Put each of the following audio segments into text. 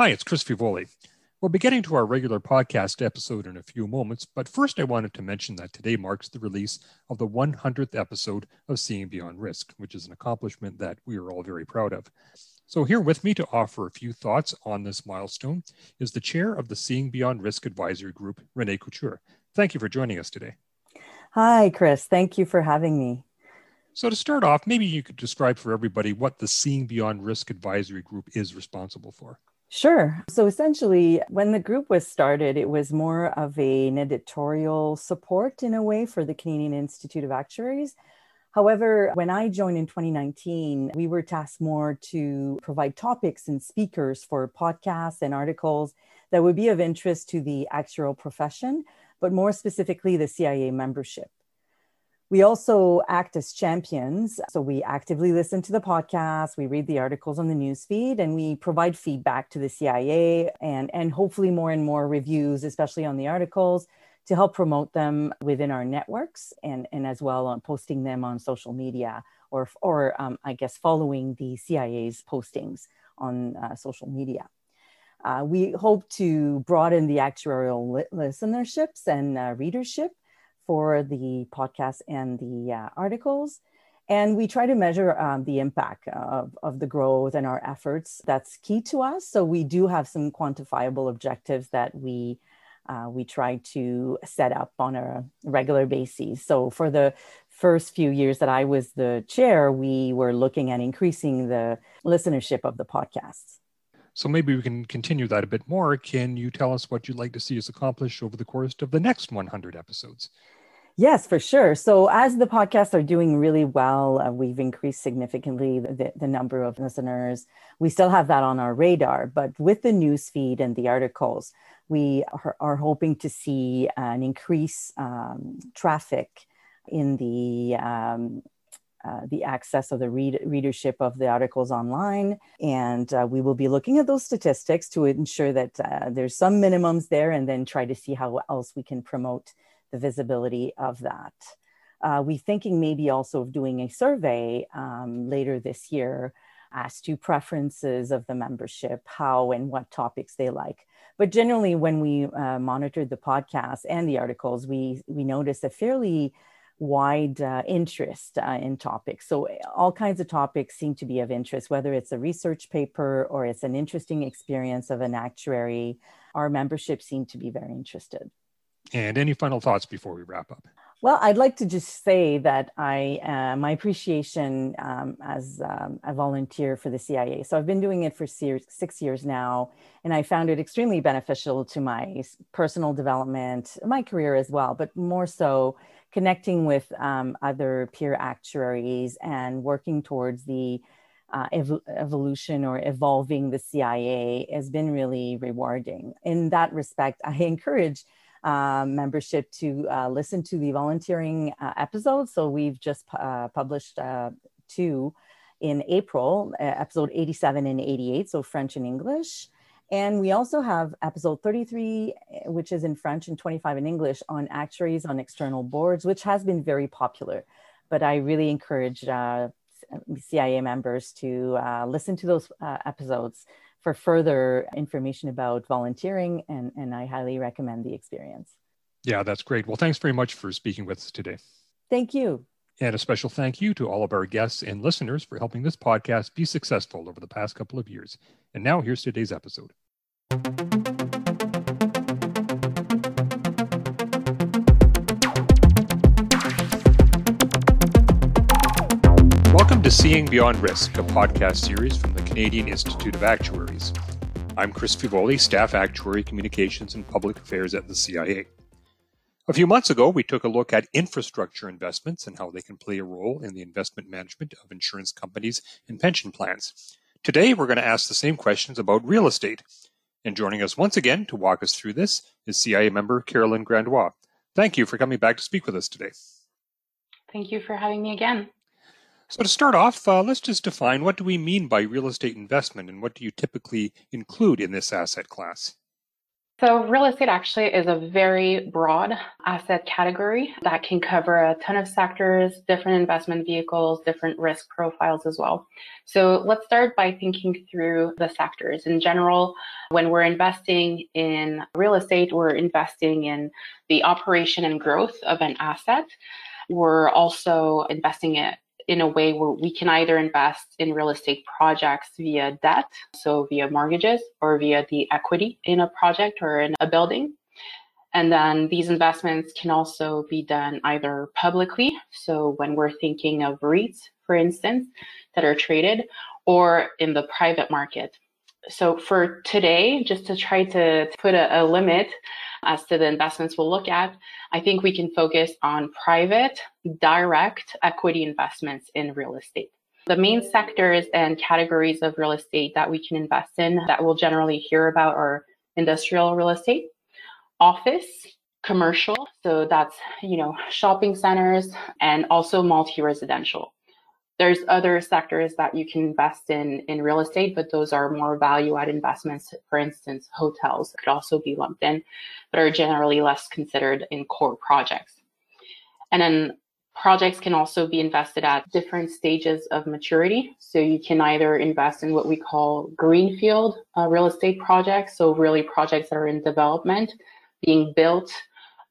Hi, it's Chris Fievoli. We'll be getting to our regular podcast episode in a few moments, but first I wanted to mention that today marks the release of the 100th episode of Seeing Beyond Risk, which is an accomplishment that we are all very proud of. So, here with me to offer a few thoughts on this milestone is the chair of the Seeing Beyond Risk Advisory Group, Renee Couture. Thank you for joining us today. Hi, Chris. Thank you for having me. So, to start off, maybe you could describe for everybody what the Seeing Beyond Risk Advisory Group is responsible for. Sure. So essentially, when the group was started, it was more of a, an editorial support in a way for the Canadian Institute of Actuaries. However, when I joined in 2019, we were tasked more to provide topics and speakers for podcasts and articles that would be of interest to the actuarial profession, but more specifically, the CIA membership. We also act as champions. So we actively listen to the podcast, we read the articles on the newsfeed, and we provide feedback to the CIA and, and hopefully more and more reviews, especially on the articles, to help promote them within our networks and, and as well on posting them on social media or, or um, I guess, following the CIA's postings on uh, social media. Uh, we hope to broaden the actuarial li- listenerships and uh, readership for the podcast and the uh, articles. And we try to measure um, the impact of, of the growth and our efforts. That's key to us. So we do have some quantifiable objectives that we uh, we try to set up on a regular basis. So for the first few years that I was the chair, we were looking at increasing the listenership of the podcasts. So maybe we can continue that a bit more. Can you tell us what you'd like to see us accomplish over the course of the next 100 episodes? Yes, for sure. So, as the podcasts are doing really well, uh, we've increased significantly the, the number of listeners. We still have that on our radar, but with the news feed and the articles, we are, are hoping to see an increase um, traffic in the um, uh, the access of the read- readership of the articles online. And uh, we will be looking at those statistics to ensure that uh, there's some minimums there and then try to see how else we can promote the visibility of that. Uh, we're thinking maybe also of doing a survey um, later this year as to preferences of the membership, how and what topics they like. But generally, when we uh, monitored the podcast and the articles, we we noticed a fairly wide uh, interest uh, in topics. So all kinds of topics seem to be of interest, whether it's a research paper or it's an interesting experience of an actuary. Our membership seem to be very interested. And any final thoughts before we wrap up? Well, I'd like to just say that I uh, my appreciation um, as um, a volunteer for the CIA. So I've been doing it for six years now, and I found it extremely beneficial to my personal development, my career as well, but more so connecting with um, other peer actuaries and working towards the uh, ev- evolution or evolving the CIA has been really rewarding. In that respect, I encourage uh, membership to uh, listen to the volunteering uh, episodes. So we've just uh, published uh, two in April, episode 87 and 88, so French and English. And we also have episode 33, eh, which is in French and 25 in English on actuaries on external boards, which has been very popular. But I really encourage uh, CIA members to uh, listen to those uh, episodes for further information about volunteering, and, and I highly recommend the experience. Yeah, that's great. Well, thanks very much for speaking with us today. Thank you. And a special thank you to all of our guests and listeners for helping this podcast be successful over the past couple of years. And now here's today's episode. Welcome to Seeing Beyond Risk, a podcast series from the Canadian Institute of Actuaries. I'm Chris Fievoli, Staff Actuary Communications and Public Affairs at the CIA. A few months ago, we took a look at infrastructure investments and how they can play a role in the investment management of insurance companies and pension plans. Today, we're going to ask the same questions about real estate. And joining us once again to walk us through this is CIA member Carolyn Grandois. Thank you for coming back to speak with us today. Thank you for having me again. So to start off, uh, let's just define what do we mean by real estate investment and what do you typically include in this asset class? So, real estate actually is a very broad asset category that can cover a ton of sectors, different investment vehicles, different risk profiles as well. So, let's start by thinking through the sectors. In general, when we're investing in real estate, we're investing in the operation and growth of an asset. We're also investing it in a way where we can either invest in real estate projects via debt, so via mortgages, or via the equity in a project or in a building. And then these investments can also be done either publicly, so when we're thinking of REITs, for instance, that are traded, or in the private market. So for today, just to try to put a, a limit as to the investments we'll look at, I think we can focus on private, direct equity investments in real estate. The main sectors and categories of real estate that we can invest in that we'll generally hear about are industrial real estate, office, commercial, so that's, you know, shopping centers and also multi-residential. There's other sectors that you can invest in in real estate, but those are more value add investments. For instance, hotels could also be lumped in, but are generally less considered in core projects. And then projects can also be invested at different stages of maturity. So you can either invest in what we call greenfield uh, real estate projects. So really projects that are in development, being built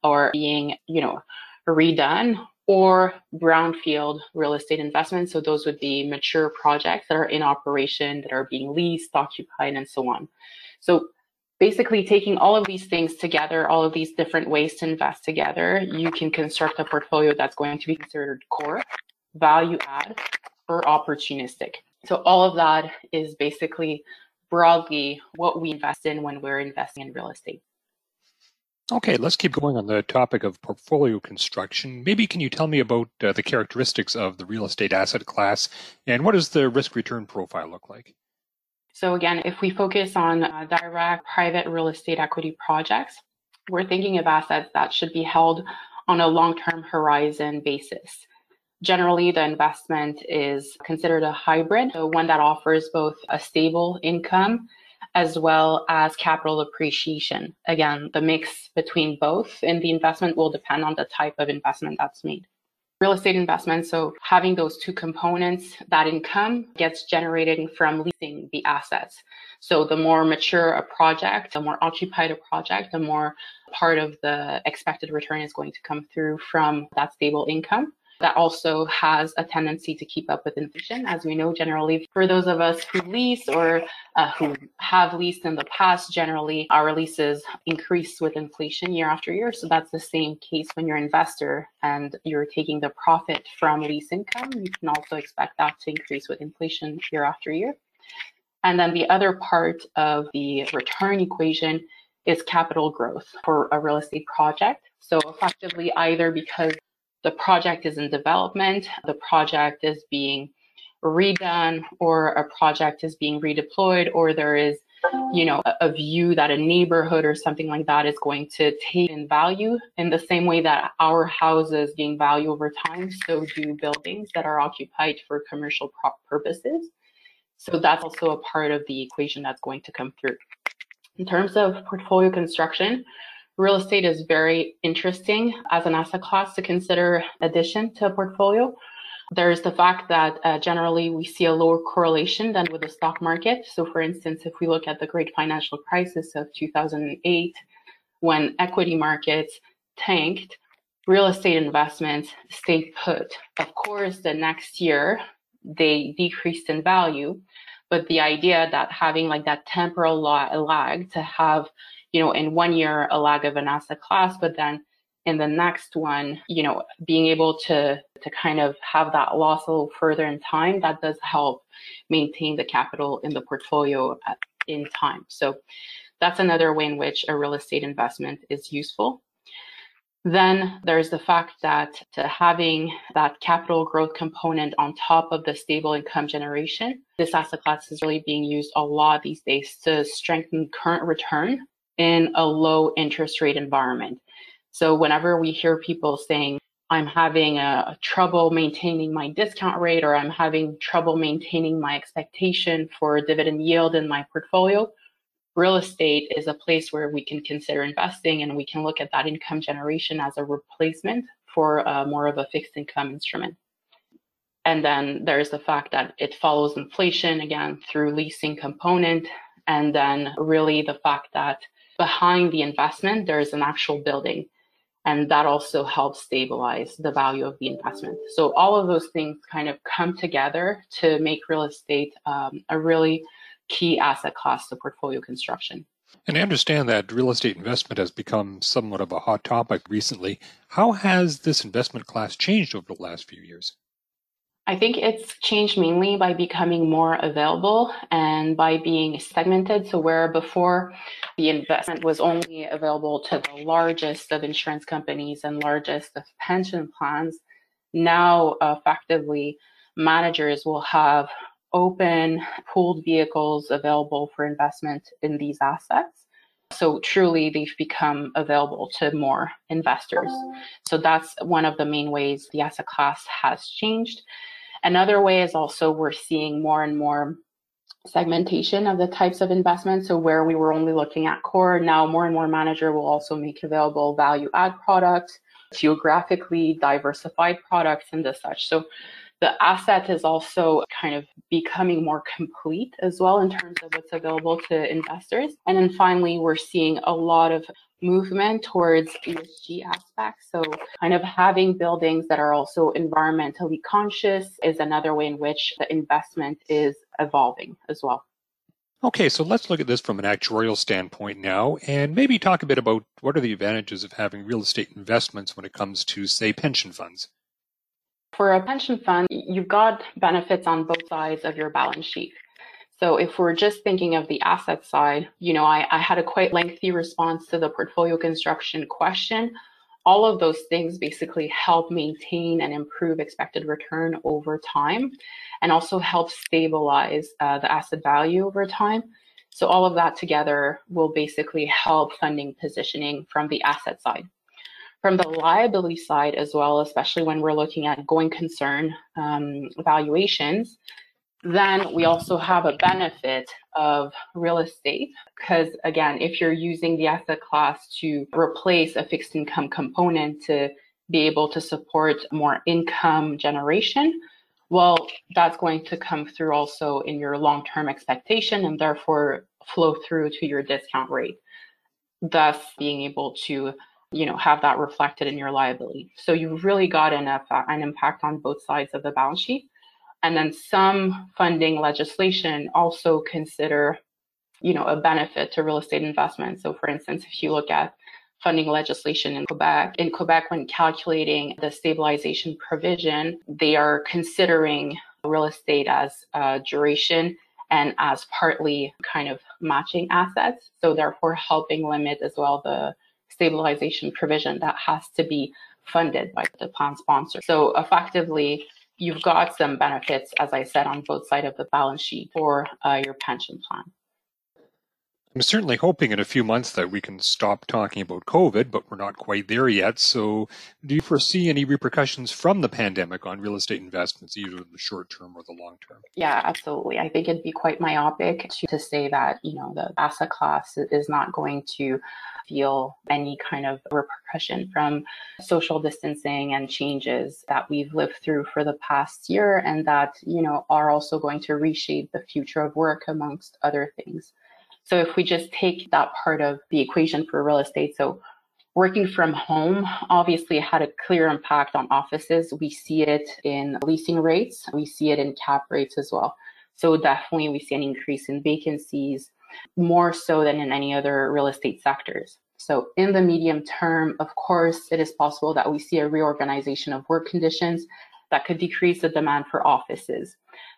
or being, you know, redone or brownfield real estate investments. So those would be mature projects that are in operation, that are being leased, occupied, and so on. So basically taking all of these things together, all of these different ways to invest together, you can construct a portfolio that's going to be considered core, value add, or opportunistic. So all of that is basically broadly what we invest in when we're investing in real estate. Okay, let's keep going on the topic of portfolio construction. Maybe can you tell me about uh, the characteristics of the real estate asset class and what does the risk return profile look like? So, again, if we focus on uh, direct private real estate equity projects, we're thinking of assets that should be held on a long term horizon basis. Generally, the investment is considered a hybrid, so one that offers both a stable income as well as capital appreciation. Again, the mix between both in the investment will depend on the type of investment that's made. Real estate investment, so having those two components, that income gets generated from leasing the assets. So the more mature a project, the more occupied a project, the more part of the expected return is going to come through from that stable income that also has a tendency to keep up with inflation. As we know, generally, for those of us who lease or uh, who have leased in the past, generally our leases increase with inflation year after year. So that's the same case when you're an investor and you're taking the profit from lease income. You can also expect that to increase with inflation year after year. And then the other part of the return equation is capital growth for a real estate project. So effectively, either because the project is in development, the project is being redone, or a project is being redeployed, or there is you know a, a, view that a neighborhood or something like that is going to take in value in the same way that our houses gain value over time so do buildings that are occupied for commercial purposes. So that's also a part of the equation that's going to come through. In terms of portfolio construction real estate is very interesting as an asset class to consider addition to a portfolio. There's the fact that uh, generally we see a lower correlation than with the stock market. So, for instance, if we look at the great financial crisis of 2008, when equity markets tanked, real estate investments stayed put. Of course, the next year they decreased in value, but the idea that having like that temporal lag to have you know, in one year, a lag of an asset class, but then in the next one, you know, being able to to kind of have that loss a little further in time, that does help maintain the capital in the portfolio at, in time. So that's another way in which a real estate investment is useful. Then there's the fact that to having that capital growth component on top of the stable income generation, this asset class is really being used a lot these days to strengthen current return in a low interest rate environment. So whenever we hear people saying, I'm having a, a, trouble maintaining my discount rate or I'm having trouble maintaining my expectation for dividend yield in my portfolio, real estate is a place where we can consider investing and we can look at that income generation as a replacement for uh, more of a fixed income instrument. And then there's the fact that it follows inflation again through leasing component. And then really the fact that behind the investment, there's an actual building. And that also helps stabilize the value of the investment. So all of those things kind of come together to make real estate um, a really key asset class to portfolio construction. And I understand that real estate investment has become somewhat of a hot topic recently. How has this investment class changed over the last few years? I think it's changed mainly by becoming more available and by being segmented. So, where before the investment was only available to the largest of insurance companies and largest of pension plans, now effectively managers will have open pooled vehicles available for investment in these assets. So truly they've become available to more investors. So that's one of the main ways the asset class has changed. Another way is also we're seeing more and more segmentation of the types of investments. So where we were only looking at core, now more and more manager will also make available value add products, geographically diversified products and the such. So the asset is also kind of becoming more complete as well in terms of what's available to investors. And then finally, we're seeing a lot of movement towards ESG aspects. So, kind of having buildings that are also environmentally conscious is another way in which the investment is evolving as well. Okay, so let's look at this from an actuarial standpoint now and maybe talk a bit about what are the advantages of having real estate investments when it comes to, say, pension funds. For a pension fund, you've got benefits on both sides of your balance sheet. So if we're just thinking of the asset side, you know, I, I had a quite lengthy response to the portfolio construction question. All of those things basically help maintain and improve expected return over time and also help stabilize uh, the asset value over time. So all of that together will basically help funding positioning from the asset side. From the liability side as well, especially when we're looking at going concern um, valuations, then we also have a benefit of real estate. Because again, if you're using the asset class to replace a fixed income component to be able to support more income generation, well, that's going to come through also in your long-term expectation and therefore flow through to your discount rate, thus being able to you know have that reflected in your liability. So you've really got an, uh, an impact on both sides of the balance sheet and then some funding legislation also consider you know a benefit to real estate investment so for instance if you look at funding legislation in Quebec. In Quebec, when calculating the stabilization provision, they are considering real estate as duration and as partly kind of matching assets. So therefore helping limit as well the stabilization provision that has to be funded by the plan sponsor. So effectively, you've got some benefits, as I said, on both sides of the balance sheet for uh, your pension plan. I'm certainly hoping in a few months that we can stop talking about COVID, but we're not quite there yet. So, do you foresee any repercussions from the pandemic on real estate investments, either in the short term or the long term? Yeah, absolutely. I think it'd be quite myopic to, to say that, you know, the asset class is not going to feel any kind of repercussion from social distancing and changes that we've lived through for the past year and that, you know, are also going to reshape the future of work amongst other things. So if we just take that part of the equation for real estate, so working from home obviously had a clear impact on offices. We see it in leasing rates, we see it in cap rates as well. So definitely we see an increase in vacancies more so than in any other real estate sectors. So in the medium term, of course, it is possible that we see a reorganization of work conditions that could decrease the demand for offices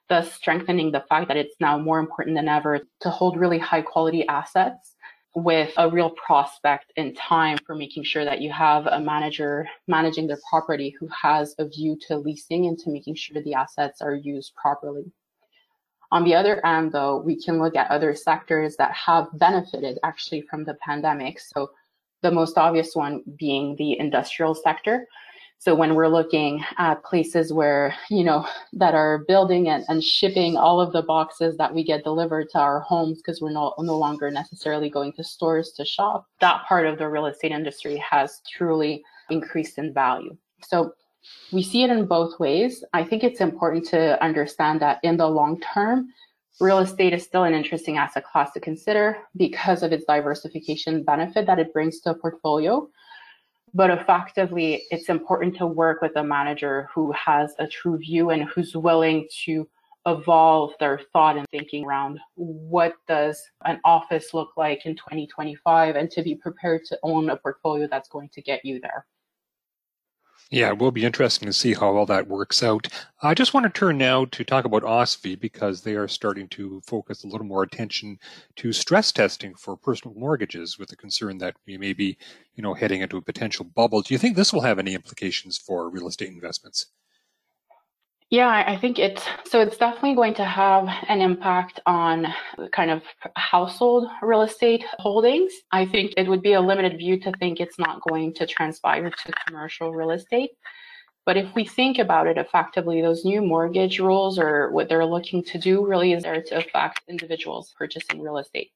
thus strengthening the fact that it's now more important than ever to hold really high quality assets with a real prospect in time for making sure that you have a manager managing their property who has a view to leasing and to making sure the assets are used properly. On the other end, though, we can look at other sectors that have benefited actually from the pandemic. So the most obvious one being the industrial sector. So when we're looking at places where, you know, that are building and, and shipping all of the boxes that we get delivered to our homes because we're no, no longer necessarily going to stores to shop, that part of the real estate industry has truly increased in value. So we see it in both ways. I think it's important to understand that in the long term, real estate is still an interesting asset class to consider because of its diversification benefit that it brings to a portfolio. But effectively, it's important to work with a manager who has a true view and who's willing to evolve their thought and thinking around what does an office look like in 2025 and to be prepared to own a portfolio that's going to get you there. Yeah, it will be interesting to see how all that works out. I just want to turn now to talk about OSFI because they are starting to focus a little more attention to stress testing for personal mortgages with the concern that we may be, you know, heading into a potential bubble. Do you think this will have any implications for real estate investments? Yeah, I think it's so it's definitely going to have an impact on kind of household real estate holdings. I think it would be a limited view to think it's not going to transpire to commercial real estate. But if we think about it effectively, those new mortgage rules or what they're looking to do really is there to affect individuals purchasing real estate.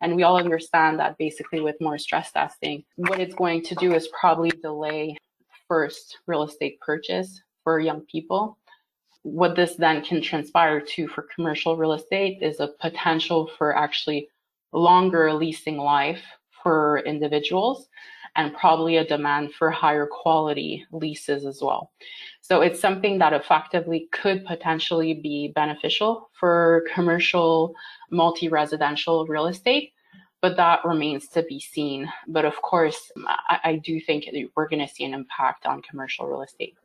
And we all understand that basically with more stress testing, what it's going to do is probably delay first real estate purchase for young people what this then can transpire to for commercial real estate is a potential for actually longer leasing life for individuals and probably a demand for higher quality leases as well. So it's something that effectively could potentially be beneficial for commercial multi-residential real estate, but that remains to be seen. But of course, I, I do think we're going to see an impact on commercial real estate.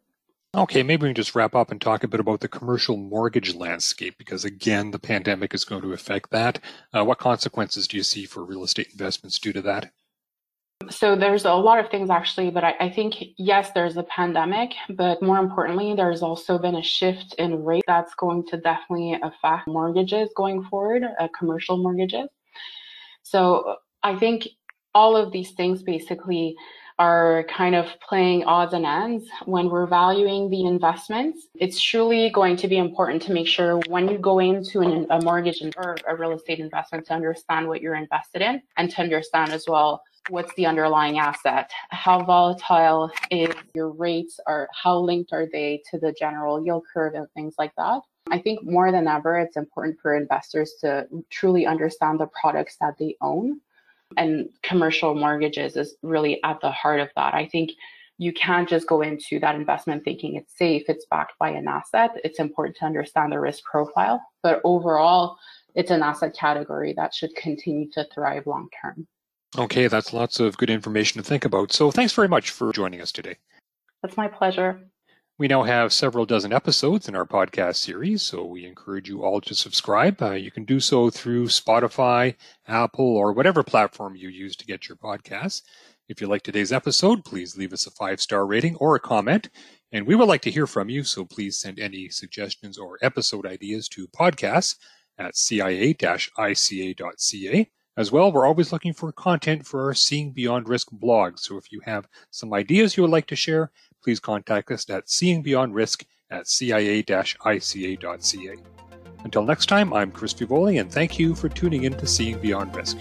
Okay, maybe we can just wrap up and talk a bit about the commercial mortgage landscape because, again, the pandemic is going to affect that. Uh, what consequences do you see for real estate investments due to that? So there's a lot of things actually, but I, I, think yes, there's a pandemic, but more importantly, there's also been a shift in rate that's going to definitely affect mortgages going forward, uh, commercial mortgages. So I think all of these things basically are kind of playing odds and ends when we're valuing the investments. It's truly going to be important to make sure when you go into an, a mortgage or a real estate investment to understand what you're invested in and to understand as well what's the underlying asset. How volatile is your rates or how linked are they to the general yield curve and things like that? I think more than ever it's important for investors to truly understand the products that they own and commercial mortgages is really at the heart of that. I think you can't just go into that investment thinking it's safe, it's backed by an asset. It's important to understand the risk profile, but overall, it's an asset category that should continue to thrive long term. Okay, that's lots of good information to think about. So thanks very much for joining us today. That's my pleasure. We now have several dozen episodes in our podcast series, so we encourage you all to subscribe. Uh, you can do so through Spotify, Apple, or whatever platform you use to get your podcasts. If you like today's episode, please leave us a five star rating or a comment. And we would like to hear from you, so please send any suggestions or episode ideas to podcasts at cia ica.ca. As well, we're always looking for content for our Seeing Beyond Risk blog. So if you have some ideas you would like to share, please contact us at seeingbeyondrisk at cia-ica.ca. Until next time, I'm Chris Fievoli, and thank you for tuning in to Seeing Beyond Risk.